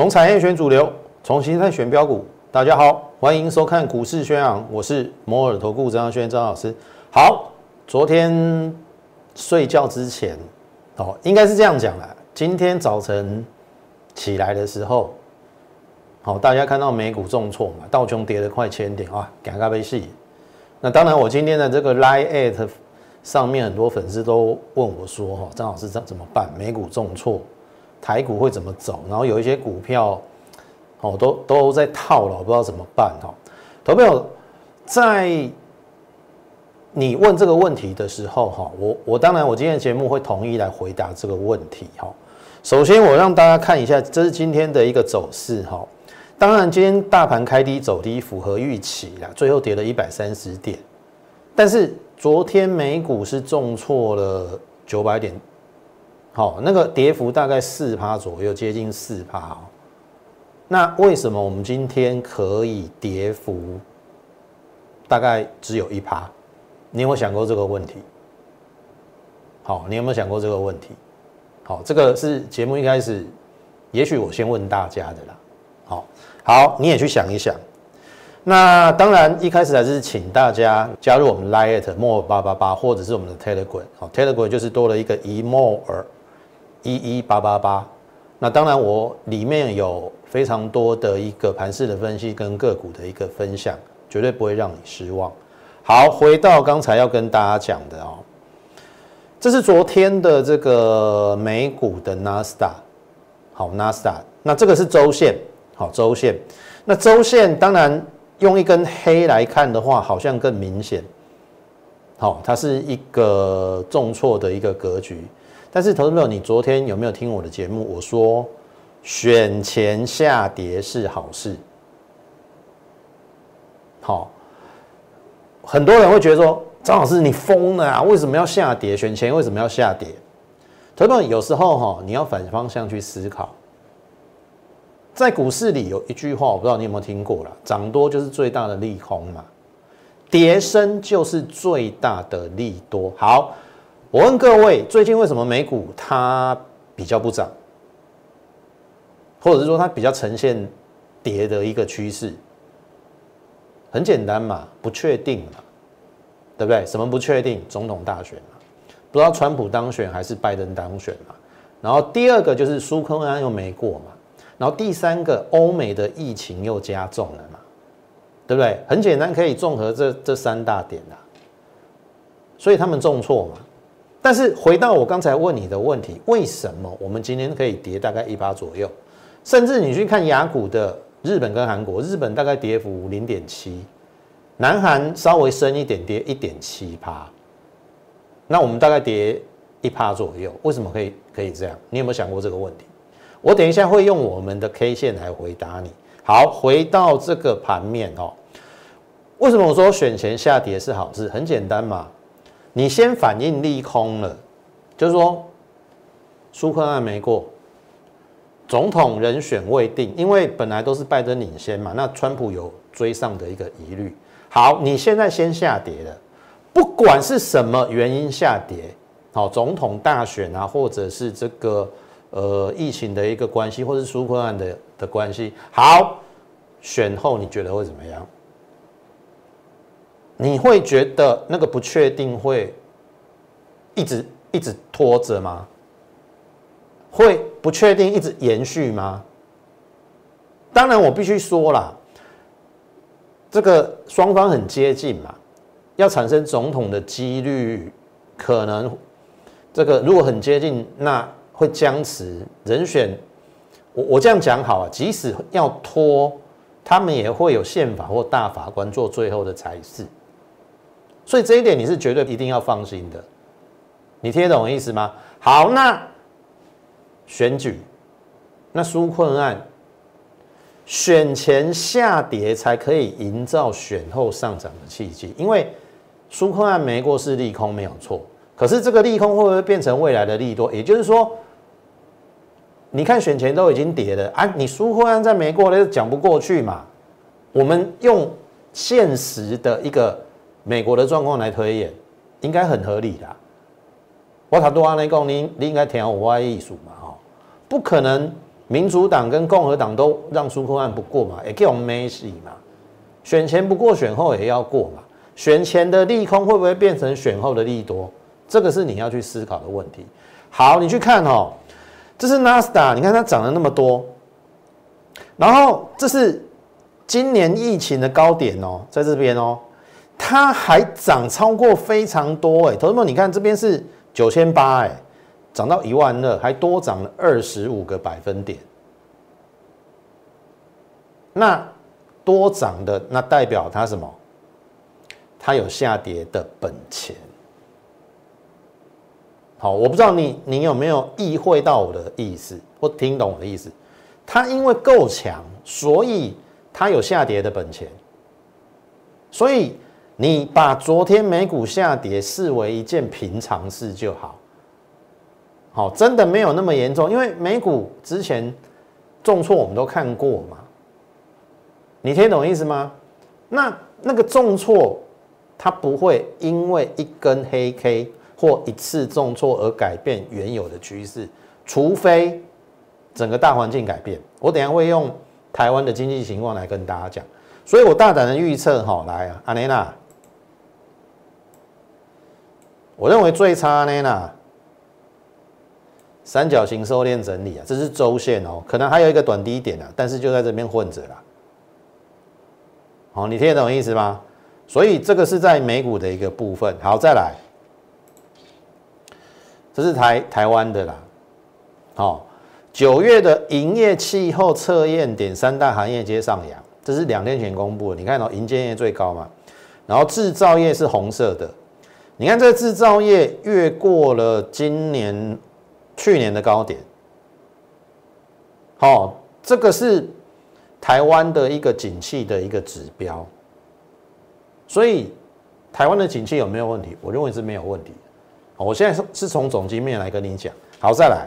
从产业选主流，从形态选标股。大家好，欢迎收看股市宣扬，我是摩尔投顾张耀轩张老师。好，昨天睡觉之前，哦，应该是这样讲啦。今天早晨起来的时候，好，大家看到美股重挫嘛，道琼跌了快千点啊，赶咖啡戏。那当然，我今天的这个 Line at 上面很多粉丝都问我说：“哈，张老师这怎么办？美股重挫。”台股会怎么走？然后有一些股票，哦，都都在套了，不知道怎么办哈。投票在你问这个问题的时候，哈，我我当然我今天的节目会统一来回答这个问题哈。首先我让大家看一下，这是今天的一个走势哈。当然今天大盘开低走低，符合预期啦，最后跌了一百三十点。但是昨天美股是重挫了九百点。好，那个跌幅大概四趴左右，接近四趴哦。那为什么我们今天可以跌幅大概只有一趴？你有没有想过这个问题？好，你有没有想过这个问题？好，这个是节目一开始，也许我先问大家的啦。好，好，你也去想一想。那当然，一开始还是请大家加入我们 Lite More 八八八，或者是我们的 Telegram。好，Telegram 就是多了一个 E More。一一八八八，那当然我里面有非常多的一个盘势的分析跟个股的一个分享，绝对不会让你失望。好，回到刚才要跟大家讲的哦，这是昨天的这个美股的纳斯达，好纳斯达，那这个是周线，好周线，那周线当然用一根黑来看的话，好像更明显，好，它是一个重挫的一个格局。但是，投资朋友，你昨天有没有听我的节目？我说选前下跌是好事。好，很多人会觉得说，张老师你疯了啊？为什么要下跌？选前为什么要下跌？投资朋友，有时候哈，你要反方向去思考。在股市里有一句话，我不知道你有没有听过了：涨多就是最大的利空嘛，跌升就是最大的利多。好。我问各位，最近为什么美股它比较不涨，或者是说它比较呈现跌的一个趋势？很简单嘛，不确定嘛，对不对？什么不确定？总统大选嘛，不知道川普当选还是拜登当选嘛。然后第二个就是苏克安又没过嘛。然后第三个，欧美的疫情又加重了嘛，对不对？很简单，可以综合这这三大点啦。所以他们重挫嘛。但是回到我刚才问你的问题，为什么我们今天可以跌大概一八左右？甚至你去看雅股的日本跟韩国，日本大概跌幅零点七，南韩稍微深一点，跌一点七趴。那我们大概跌一趴左右，为什么可以可以这样？你有没有想过这个问题？我等一下会用我们的 K 线来回答你。好，回到这个盘面哦，为什么我说选前下跌是好事？很简单嘛。你先反应利空了，就是说，苏克案没过，总统人选未定，因为本来都是拜登领先嘛，那川普有追上的一个疑虑。好，你现在先下跌了，不管是什么原因下跌，好，总统大选啊，或者是这个呃疫情的一个关系，或是苏克案的的关系，好，选后你觉得会怎么样？你会觉得那个不确定会一直一直拖着吗？会不确定一直延续吗？当然，我必须说了，这个双方很接近嘛，要产生总统的几率可能这个如果很接近，那会僵持人选。我我这样讲好啊，即使要拖，他们也会有宪法或大法官做最后的裁示。所以这一点你是绝对一定要放心的，你听得懂意思吗？好，那选举，那纾困案，选前下跌才可以营造选后上涨的契机，因为纾困案没过是利空没有错，可是这个利空会不会变成未来的利多？也就是说，你看选前都已经跌了啊，你纾困案在没过那就讲不过去嘛？我们用现实的一个。美国的状况来推演，应该很合理的。我他多安来讲，你你应该填我外艺术嘛？哈，不可能民主党跟共和党都让苏库案不过嘛，也叫没戏嘛。选前不过，选后也要过嘛。选前的利空会不会变成选后的利多？这个是你要去思考的问题。好，你去看哦，这是纳斯达，你看它涨了那么多，然后这是今年疫情的高点哦，在这边哦，它还涨超过非常多哎，同志们，你看这边是九千八哎，涨到一万二，还多涨了二十五个百分点。那多涨的，那代表它什么？它有下跌的本钱。好，我不知道你你有没有意会到我的意思，或听懂我的意思？它因为够强，所以它有下跌的本钱。所以你把昨天美股下跌视为一件平常事就好。好，真的没有那么严重，因为美股之前重挫我们都看过嘛。你听懂意思吗？那那个重挫，它不会因为一根黑 K。或一次重挫而改变原有的趋势，除非整个大环境改变。我等下会用台湾的经济情况来跟大家讲，所以我大胆的预测，哈，来啊，阿内娜，我认为最差阿内娜三角形收敛整理啊，这是周线哦，可能还有一个短低点啊，但是就在这边混着了。好，你听得懂意思吗？所以这个是在美股的一个部分。好，再来。这是台台湾的啦，好，九月的营业气候测验点三大行业皆上扬，这是两天前公布的。你看到营建业最高嘛？然后制造业是红色的，你看这制造业越过了今年去年的高点，好，这个是台湾的一个景气的一个指标，所以台湾的景气有没有问题？我认为是没有问题。我现在是是从总经面来跟你讲，好，再来，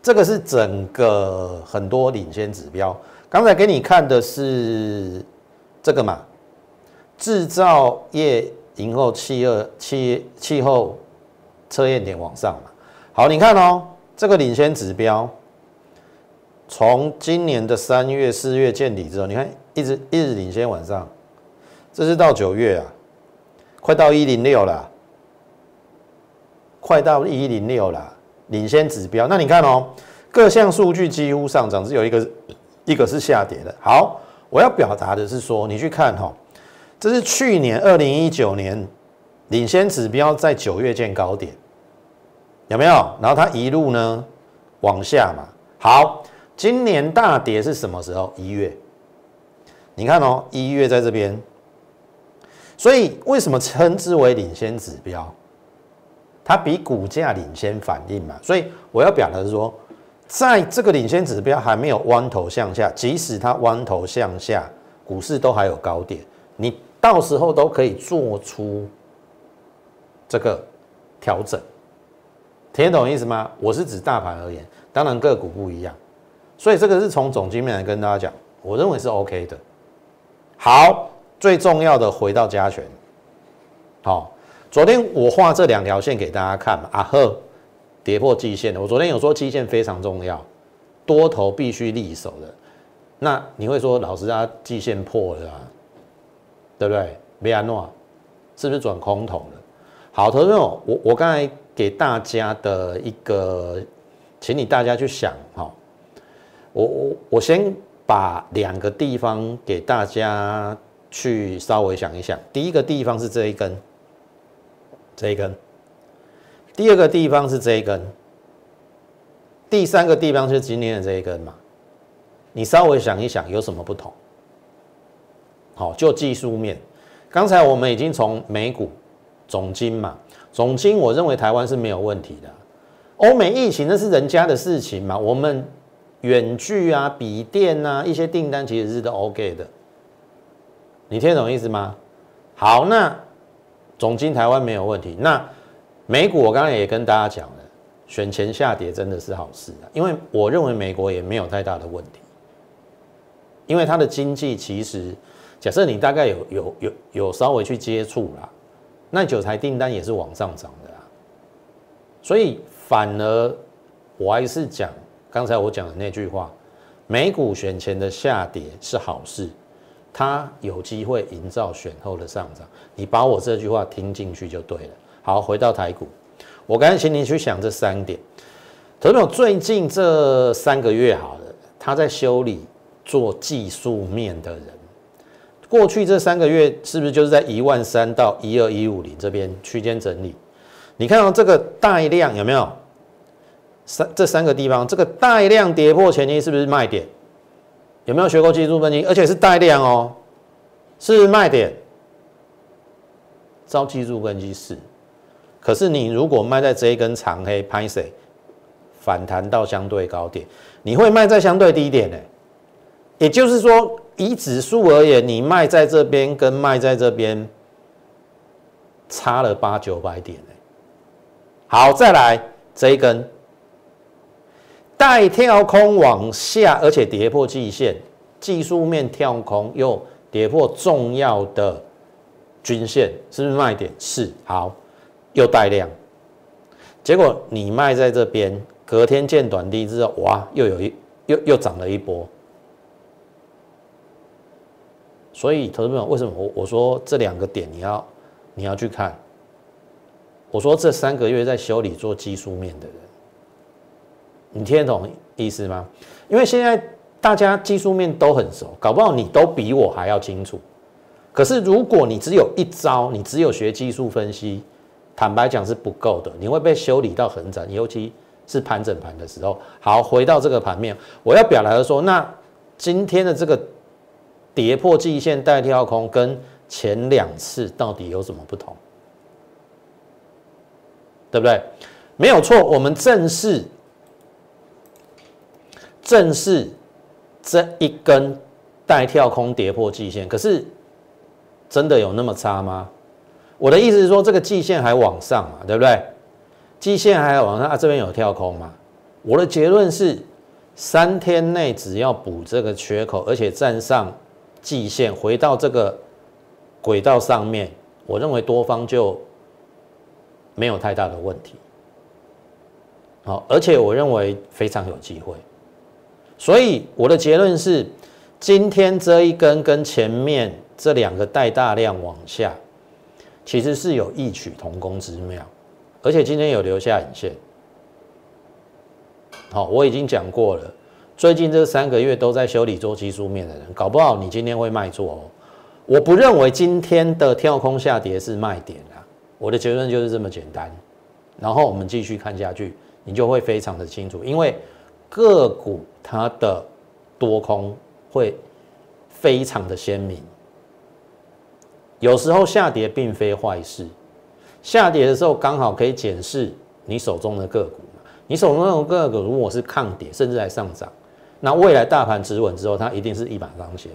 这个是整个很多领先指标。刚才给你看的是这个嘛，制造业营后气热气气候测验点往上嘛。好，你看哦，这个领先指标，从今年的三月四月见底之后，你看一直一直领先往上，这是到九月啊，快到一零六了。快到一零六了，领先指标。那你看哦，各项数据几乎上涨，只有一个一个是下跌的。好，我要表达的是说，你去看哈，这是去年二零一九年领先指标在九月见高点，有没有？然后它一路呢往下嘛。好，今年大跌是什么时候？一月。你看哦，一月在这边，所以为什么称之为领先指标？它比股价领先反应嘛，所以我要表达是说，在这个领先指标还没有弯头向下，即使它弯头向下，股市都还有高点，你到时候都可以做出这个调整，听得懂意思吗？我是指大盘而言，当然个股不一样，所以这个是从总经面来跟大家讲，我认为是 OK 的。好，最重要的回到加权，好。昨天我画这两条线给大家看嘛，啊呵，跌破季线的。我昨天有说季线非常重要，多头必须立守的。那你会说老师啊，季线破了啊，对不对？没安诺，是不是转空头了？好，投资友，我我刚才给大家的一个，请你大家去想哈，我我我先把两个地方给大家去稍微想一想。第一个地方是这一根。这一根，第二个地方是这一根，第三个地方是今天的这一根嘛？你稍微想一想，有什么不同？好，就技术面，刚才我们已经从美股总金嘛，总金我认为台湾是没有问题的。欧美疫情那是人家的事情嘛，我们远距啊、笔电啊一些订单其实是都 OK 的。你听懂意思吗？好，那。总金台湾没有问题，那美股我刚刚也跟大家讲了，选前下跌真的是好事啊，因为我认为美国也没有太大的问题，因为它的经济其实，假设你大概有有有有稍微去接触啦，那九台订单也是往上涨的啦，所以反而我还是讲刚才我讲的那句话，美股选前的下跌是好事，它有机会营造选后的上涨。你把我这句话听进去就对了。好，回到台股，我刚才请你去想这三点。投资最近这三个月好了，他在修理做技术面的人，过去这三个月是不是就是在一万三到一二一五零这边区间整理？你看到这个带量有没有？三这三个地方，这个带量跌破前期是不是卖点？有没有学过技术分析？而且是带量哦，是卖点。招技术分析是，可是你如果卖在这一根长黑拍谁反弹到相对高点，你会卖在相对低点呢？也就是说，以指数而言，你卖在这边跟卖在这边差了八九百点呢。好，再来这一根。带跳空往下，而且跌破季线，技术面跳空又跌破重要的均线，是不是卖点？是。好，又带量，结果你卖在这边，隔天见短低之后，哇，又有一又又涨了一波。所以，投资朋友，为什么我我说这两个点你要你要去看？我说这三个月在修理做技术面的人。你听得懂意思吗？因为现在大家技术面都很熟，搞不好你都比我还要清楚。可是如果你只有一招，你只有学技术分析，坦白讲是不够的，你会被修理到很窄，尤其是盘整盘的时候。好，回到这个盘面，我要表达的说，那今天的这个跌破季线带跳空，跟前两次到底有什么不同？对不对？没有错，我们正式。正是这一根带跳空跌破季线，可是真的有那么差吗？我的意思是说，这个季线还往上嘛，对不对？季线还往上，啊，这边有跳空嘛？我的结论是，三天内只要补这个缺口，而且站上季线，回到这个轨道上面，我认为多方就没有太大的问题。好，而且我认为非常有机会。所以我的结论是，今天这一根跟前面这两个带大量往下，其实是有异曲同工之妙，而且今天有留下影线。好，我已经讲过了，最近这三个月都在修理做技术面的人，搞不好你今天会卖做哦。我不认为今天的跳空下跌是卖点啊，我的结论就是这么简单。然后我们继续看下去，你就会非常的清楚，因为。个股它的多空会非常的鲜明，有时候下跌并非坏事，下跌的时候刚好可以检视你手中的个股你手中的个股如果是抗跌，甚至还上涨，那未来大盘止稳之后，它一定是一马当先。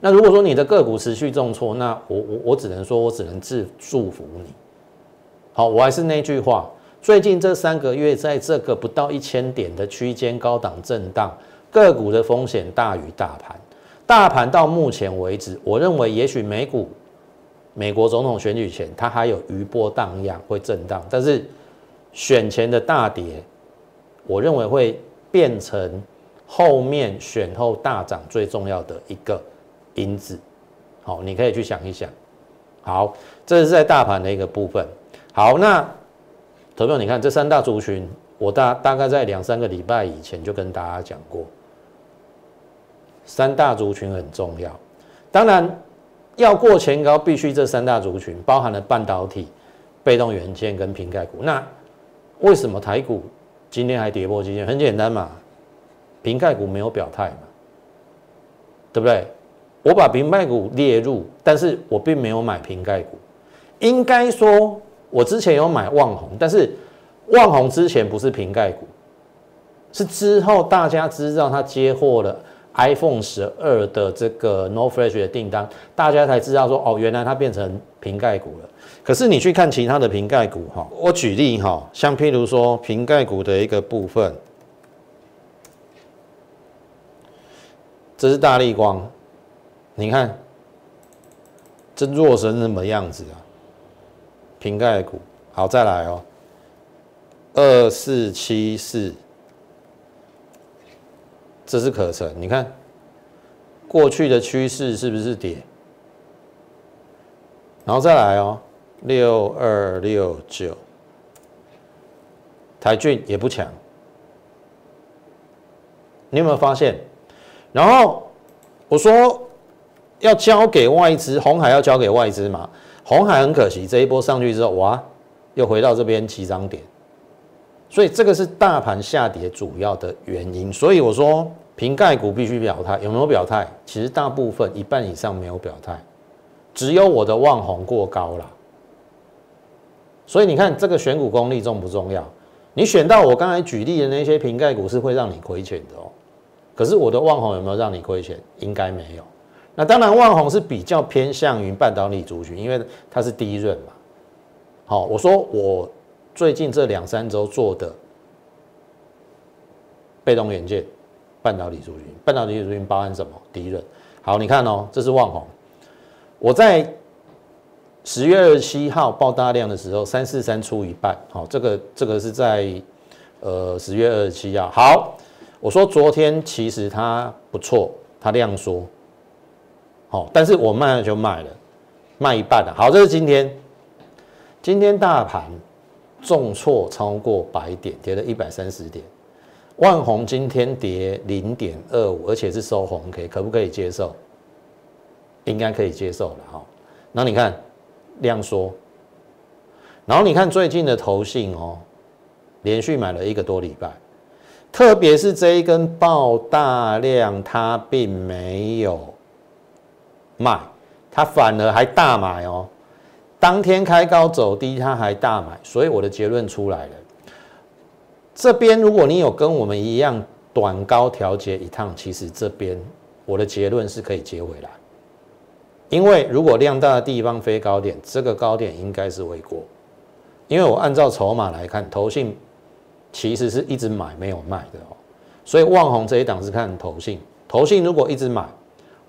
那如果说你的个股持续重挫，那我我我只能说我只能自祝福你。好，我还是那句话。最近这三个月，在这个不到一千点的区间高档震荡，个股的风险大于大盘。大盘到目前为止，我认为也许美股美国总统选举前，它还有余波荡漾会震荡，但是选前的大跌，我认为会变成后面选后大涨最重要的一个因子。好，你可以去想一想。好，这是在大盘的一个部分。好，那。投票，你看这三大族群，我大大概在两三个礼拜以前就跟大家讲过，三大族群很重要。当然，要过前高，必须这三大族群包含了半导体、被动元件跟瓶盖股。那为什么台股今天还跌破基线？很简单嘛，瓶盖股没有表态嘛，对不对？我把瓶盖股列入，但是我并没有买瓶盖股，应该说。我之前有买旺宏，但是旺宏之前不是瓶盖股，是之后大家知道他接获了 iPhone 十二的这个 No Flash 的订单，大家才知道说哦，原来它变成瓶盖股了。可是你去看其他的瓶盖股哈，我举例哈，像譬如说瓶盖股的一个部分，这是大力光，你看这弱成什么样子啊？瓶盖股，好，再来哦，二四七四，这是可成。你看过去的趋势是不是跌？然后再来哦，六二六九，台骏也不强。你有没有发现？然后我说要交给外资，红海要交给外资嘛？红海很可惜，这一波上去之后，哇，又回到这边起涨点。所以这个是大盘下跌主要的原因。所以我说，瓶盖股必须表态，有没有表态？其实大部分一半以上没有表态，只有我的望红过高了。所以你看这个选股功力重不重要？你选到我刚才举例的那些瓶盖股是会让你亏钱的哦。可是我的望红有没有让你亏钱？应该没有。那当然，望红是比较偏向于半导体族群，因为它是第一润嘛。好，我说我。最近这两三周做的被动元件、半导体族群、半导体族群包含什么？敌人。好，你看哦，这是旺宏。我在十月二十七号报大量的时候，三四三出一半。好，这个这个是在呃十月二十七号。好，我说昨天其实它不错，它量缩。好，但是我卖了就卖了，卖一半了。好，这是今天，今天大盘。重挫超过百点，跌了一百三十点。万红今天跌零点二五，而且是收红 K，可不可以接受？应该可以接受了哈。那你看量缩，然后你看最近的投信哦，连续买了一个多礼拜，特别是这一根爆大量，它并没有卖，它反而还大买哦。当天开高走低，它还大买，所以我的结论出来了。这边如果你有跟我们一样短高调节一趟，其实这边我的结论是可以接回来。因为如果量大的地方飞高点，这个高点应该是未过。因为我按照筹码来看，投信其实是一直买没有卖的哦。所以旺红这一档是看投信，投信如果一直买，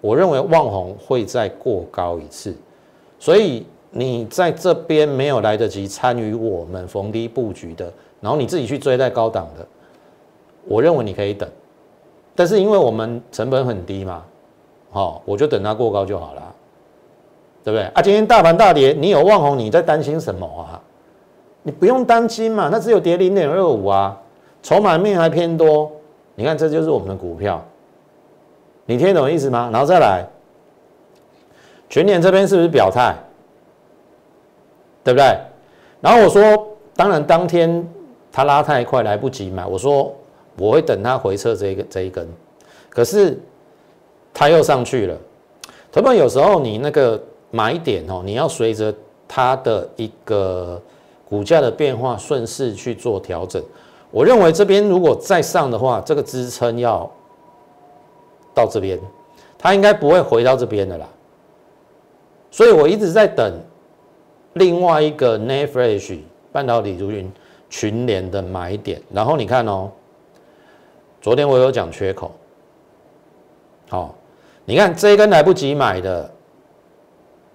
我认为旺红会再过高一次，所以。你在这边没有来得及参与我们逢低布局的，然后你自己去追在高档的，我认为你可以等，但是因为我们成本很低嘛，好，我就等它过高就好了，对不对？啊，今天大盘大跌，你有望红，你在担心什么啊？你不用担心嘛，那只有跌零点二五啊，筹码面还偏多，你看这就是我们的股票，你听懂意思吗？然后再来，全年这边是不是表态？对不对？然后我说，当然当天它拉太快来不及买，我说我会等它回撤这一个这一根，可是它又上去了。同学们，有时候你那个买点哦，你要随着它的一个股价的变化顺势去做调整。我认为这边如果再上的话，这个支撑要到这边，它应该不会回到这边的啦。所以我一直在等。另外一个 n a f r e s h 半导体如云群联的买点，然后你看哦，昨天我有讲缺口，好，你看这一根来不及买的，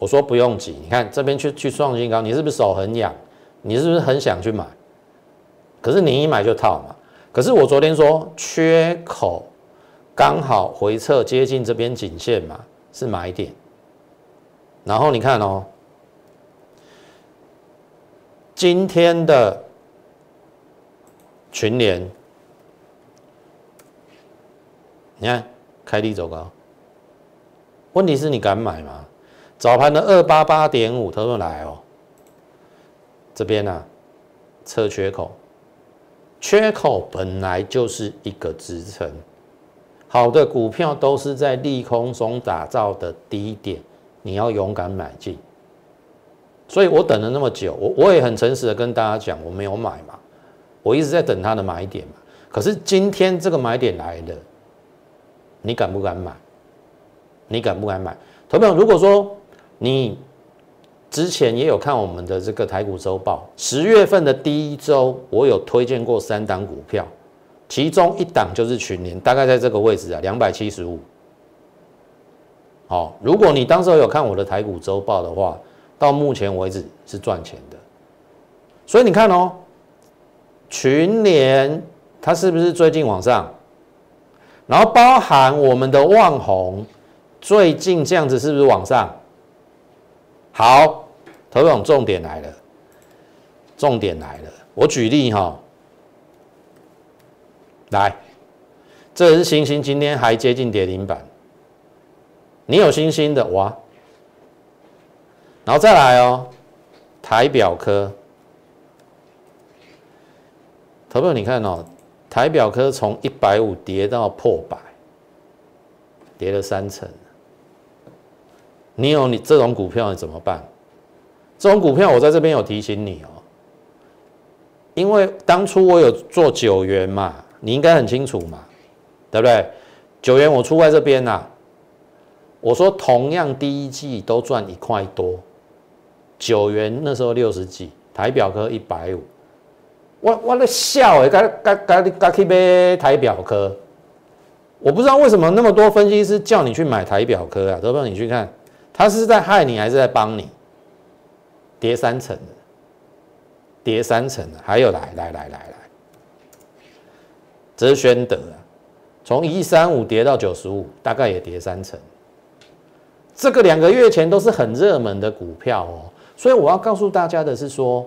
我说不用急，你看这边去去创新高，你是不是手很痒？你是不是很想去买？可是你一买就套嘛。可是我昨天说缺口刚好回撤接近这边颈线嘛，是买点。然后你看哦。今天的群联，你看开低走高，问题是你敢买吗？早盘的二八八点五，他说来哦，这边呢测缺口，缺口本来就是一个支撑，好的股票都是在利空中打造的低点，你要勇敢买进。所以我等了那么久，我我也很诚实的跟大家讲，我没有买嘛，我一直在等它的买点嘛。可是今天这个买点来了，你敢不敢买？你敢不敢买？投票，如果说你之前也有看我们的这个台股周报，十月份的第一周，我有推荐过三档股票，其中一档就是群联，大概在这个位置啊，两百七十五。好，如果你当时有看我的台股周报的话。到目前为止是赚钱的，所以你看哦，群联它是不是最近往上？然后包含我们的旺宏，最近这样子是不是往上？好，投总重点来了，重点来了，我举例哈，来，这是星星，今天还接近跌停板，你有星星的哇，然后再来哦，台表科。投票，你看哦，台表科从一百五跌到破百，跌了三成。你有你这种股票，你怎么办？这种股票，我在这边有提醒你哦，因为当初我有做九元嘛，你应该很清楚嘛，对不对？九元我出在这边呐，我说同样第一季都赚一块多，九元那时候六十几，台表科一百五。我我在笑哎，该该该该去买台表科，我不知道为什么那么多分析师叫你去买台表科啊，都不让你去看，他是在害你还是在帮你？跌三层的，跌三层的，还有来来来来来，这是宣德啊，从一三五跌到九十五，大概也跌三层，这个两个月前都是很热门的股票哦，所以我要告诉大家的是说。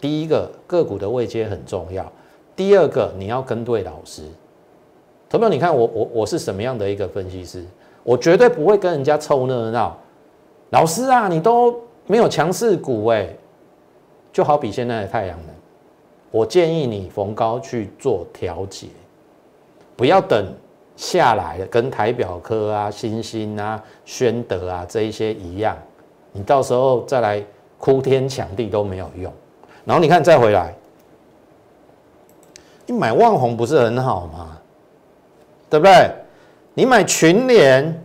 第一个个股的位阶很重要，第二个你要跟对老师。投票，你看我我我是什么样的一个分析师？我绝对不会跟人家凑热闹。老师啊，你都没有强势股哎，就好比现在的太阳能，我建议你逢高去做调节，不要等下来跟台表科啊、星星啊、宣德啊这一些一样，你到时候再来哭天抢地都没有用。然后你看再回来，你买万红不是很好吗？对不对？你买群联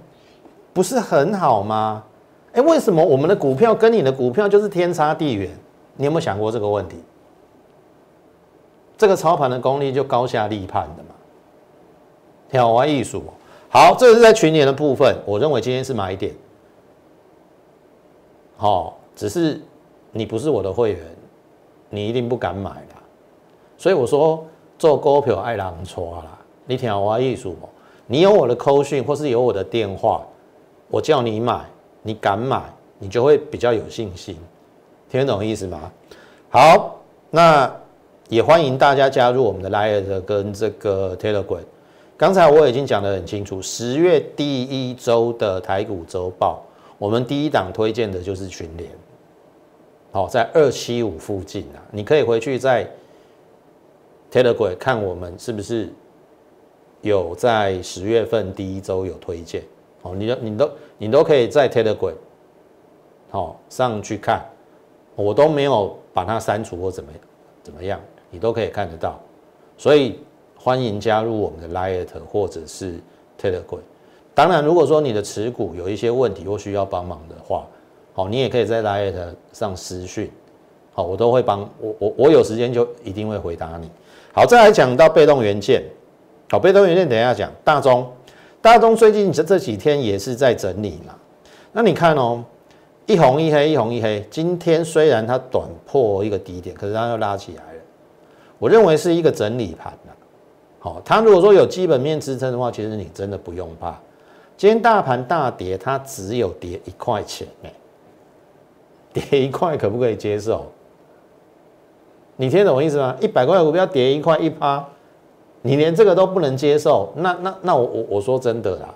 不是很好吗？哎，为什么我们的股票跟你的股票就是天差地远？你有没有想过这个问题？这个操盘的功力就高下立判的嘛。挑玩艺术，好，这是在群联的部分，我认为今天是买点。好，只是你不是我的会员。你一定不敢买啦，所以我说做股票爱狼搓啦。你听我意思不？你有我的扣讯或是有我的电话，我叫你买，你敢买，你就会比较有信心。听得懂意思吗？好，那也欢迎大家加入我们的 Line 跟这个 Telegram。刚才我已经讲得很清楚，十月第一周的台股周报，我们第一档推荐的就是群联。好，在二七五附近啊，你可以回去在 Telegram 看我们是不是有在十月份第一周有推荐。哦，你你都你都可以在 Telegram 好上去看，我都没有把它删除或怎么怎么样，你都可以看得到。所以欢迎加入我们的 Light 或者是 Telegram。当然，如果说你的持股有一些问题或需要帮忙的话，好，你也可以在 Line 上私讯，好，我都会帮我我我有时间就一定会回答你。好，再来讲到被动元件，好，被动元件等一下讲。大中，大中最近这这几天也是在整理嘛。那你看哦，一红一黑，一红一黑。今天虽然它短破一个低点，可是它又拉起来了。我认为是一个整理盘呐。好，它如果说有基本面支撑的话，其实你真的不用怕。今天大盘大跌，它只有跌一块钱哎。跌一块可不可以接受？你听懂我意思吗？一百块股票跌一块一趴，你连这个都不能接受，那那那我我我说真的啦，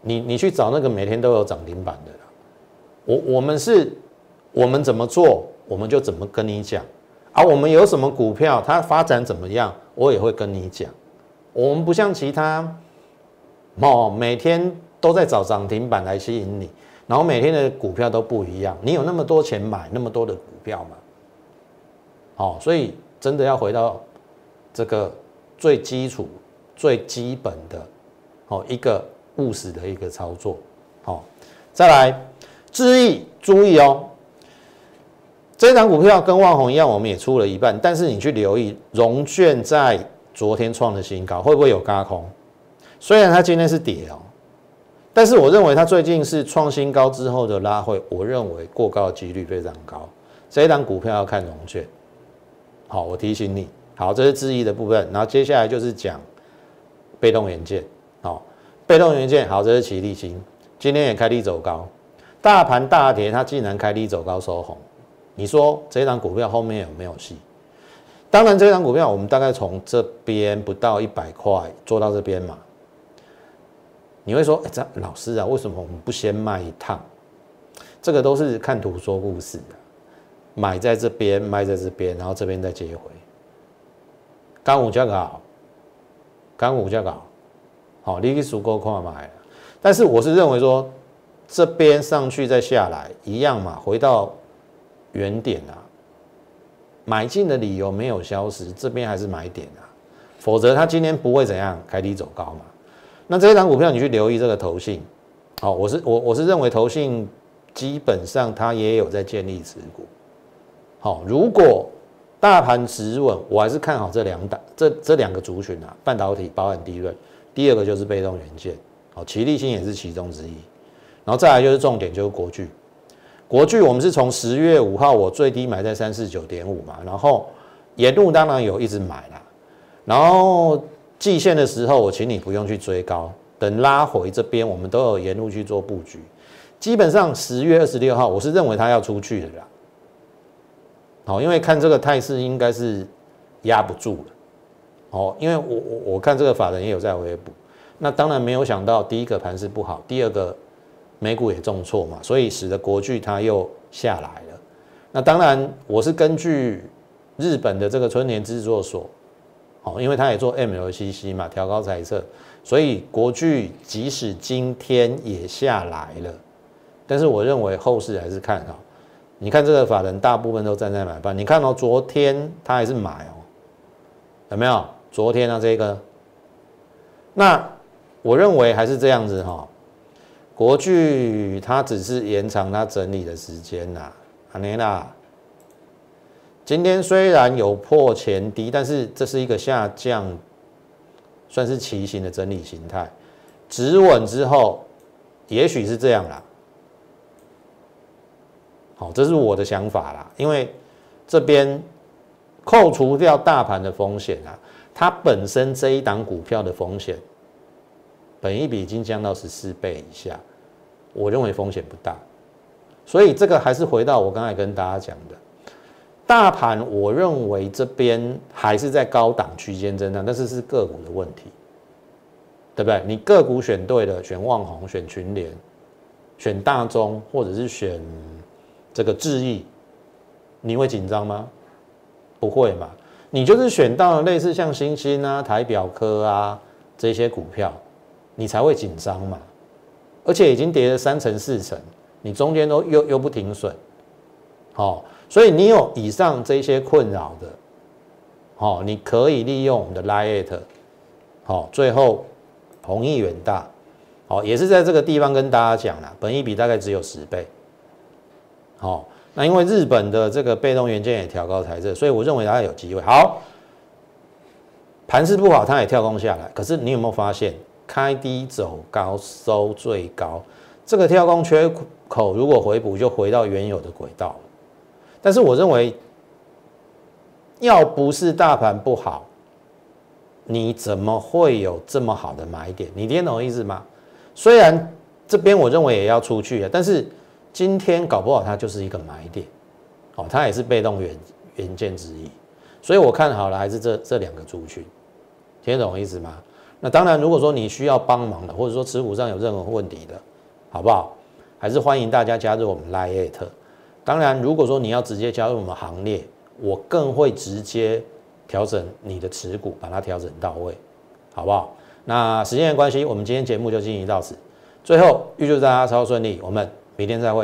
你你去找那个每天都有涨停板的啦。我我们是，我们怎么做，我们就怎么跟你讲啊。我们有什么股票，它发展怎么样，我也会跟你讲。我们不像其他，哦，每天都在找涨停板来吸引你。然后每天的股票都不一样，你有那么多钱买那么多的股票吗？哦，所以真的要回到这个最基础、最基本的，好一个务实的一个操作。好，再来，注意注意哦，这一张股票跟万红一样，我们也出了一半，但是你去留意，融券在昨天创的新高，会不会有高空？虽然它今天是跌哦。但是我认为它最近是创新高之后的拉回，我认为过高的几率非常高。这一档股票要看融券。好，我提醒你。好，这是质疑的部分。然后接下来就是讲被动元件。好被动元件好，这是奇力新，今天也开低走高，大盘大跌，它竟然开低走高收红，你说这张股票后面有没有戏？当然，这张股票我们大概从这边不到一百块做到这边嘛，你会说，哎，这老师啊，为什么我们不先卖一趟？这个都是看图说故事的，买在这边，卖在这边，然后这边再接回。刚五价格好，刚五价格好，好，你足够快买。但是我是认为说，这边上去再下来一样嘛，回到原点啊，买进的理由没有消失，这边还是买点啊，否则它今天不会怎样开低走高嘛。那这一张股票你去留意这个头信，好，我是我我是认为头信基本上它也有在建立持股，好，如果。大盘止稳，我还是看好这两档，这这两个族群啊，半导体、包含、低润。第二个就是被动元件，好，奇力新也是其中之一。然后再来就是重点，就是国巨。国巨我们是从十月五号我最低买在三四九点五嘛，然后沿路当然有一直买啦。然后季线的时候，我请你不用去追高，等拉回这边，我们都有沿路去做布局。基本上十月二十六号，我是认为它要出去的啦。好，因为看这个态势应该是压不住了。哦，因为我我我看这个法人也有在回补，那当然没有想到第一个盘势不好，第二个美股也重挫嘛，所以使得国巨它又下来了。那当然我是根据日本的这个春田制作所，哦，因为它也做 MLCC 嘛，调高猜测，所以国巨即使今天也下来了，但是我认为后市还是看好。你看这个法人大部分都站在买方，你看哦，昨天他还是买哦，有没有？昨天啊，这个，那我认为还是这样子哈。国巨它只是延长它整理的时间呐，阿尼娜。今天虽然有破前低，但是这是一个下降，算是骑行的整理形态，止稳之后，也许是这样啦。好，这是我的想法啦。因为这边扣除掉大盘的风险啊，它本身这一档股票的风险，本一比已经降到十四倍以下，我认为风险不大。所以这个还是回到我刚才跟大家讲的，大盘我认为这边还是在高档区间震荡，但是是个股的问题，对不对？你个股选对了，选旺宏、选群联、选大中，或者是选。这个质疑，你会紧张吗？不会嘛，你就是选到了类似像星星啊、台表科啊这些股票，你才会紧张嘛。而且已经跌了三成四成，你中间都又又不停损，好，所以你有以上这些困扰的，好，你可以利用我们的 Lite，好，最后弘毅远大，好，也是在这个地方跟大家讲了，本一比大概只有十倍。哦，那因为日本的这个被动元件也调高台这，所以我认为它有机会。好，盘势不好，它也跳空下来。可是你有没有发现，开低走高收最高，这个跳空缺口如果回补，就回到原有的轨道。但是我认为，要不是大盘不好，你怎么会有这么好的买点？你听懂意思吗？虽然这边我认为也要出去了，但是。今天搞不好它就是一个买点，哦，它也是被动元元件之一，所以我看好了还是这这两个族群，听得懂我意思吗？那当然，如果说你需要帮忙的，或者说持股上有任何问题的，好不好？还是欢迎大家加入我们 Lite。当然，如果说你要直接加入我们行列，我更会直接调整你的持股，把它调整到位，好不好？那时间的关系，我们今天节目就进行到此。最后，预祝大家超顺利，我们。明天再会。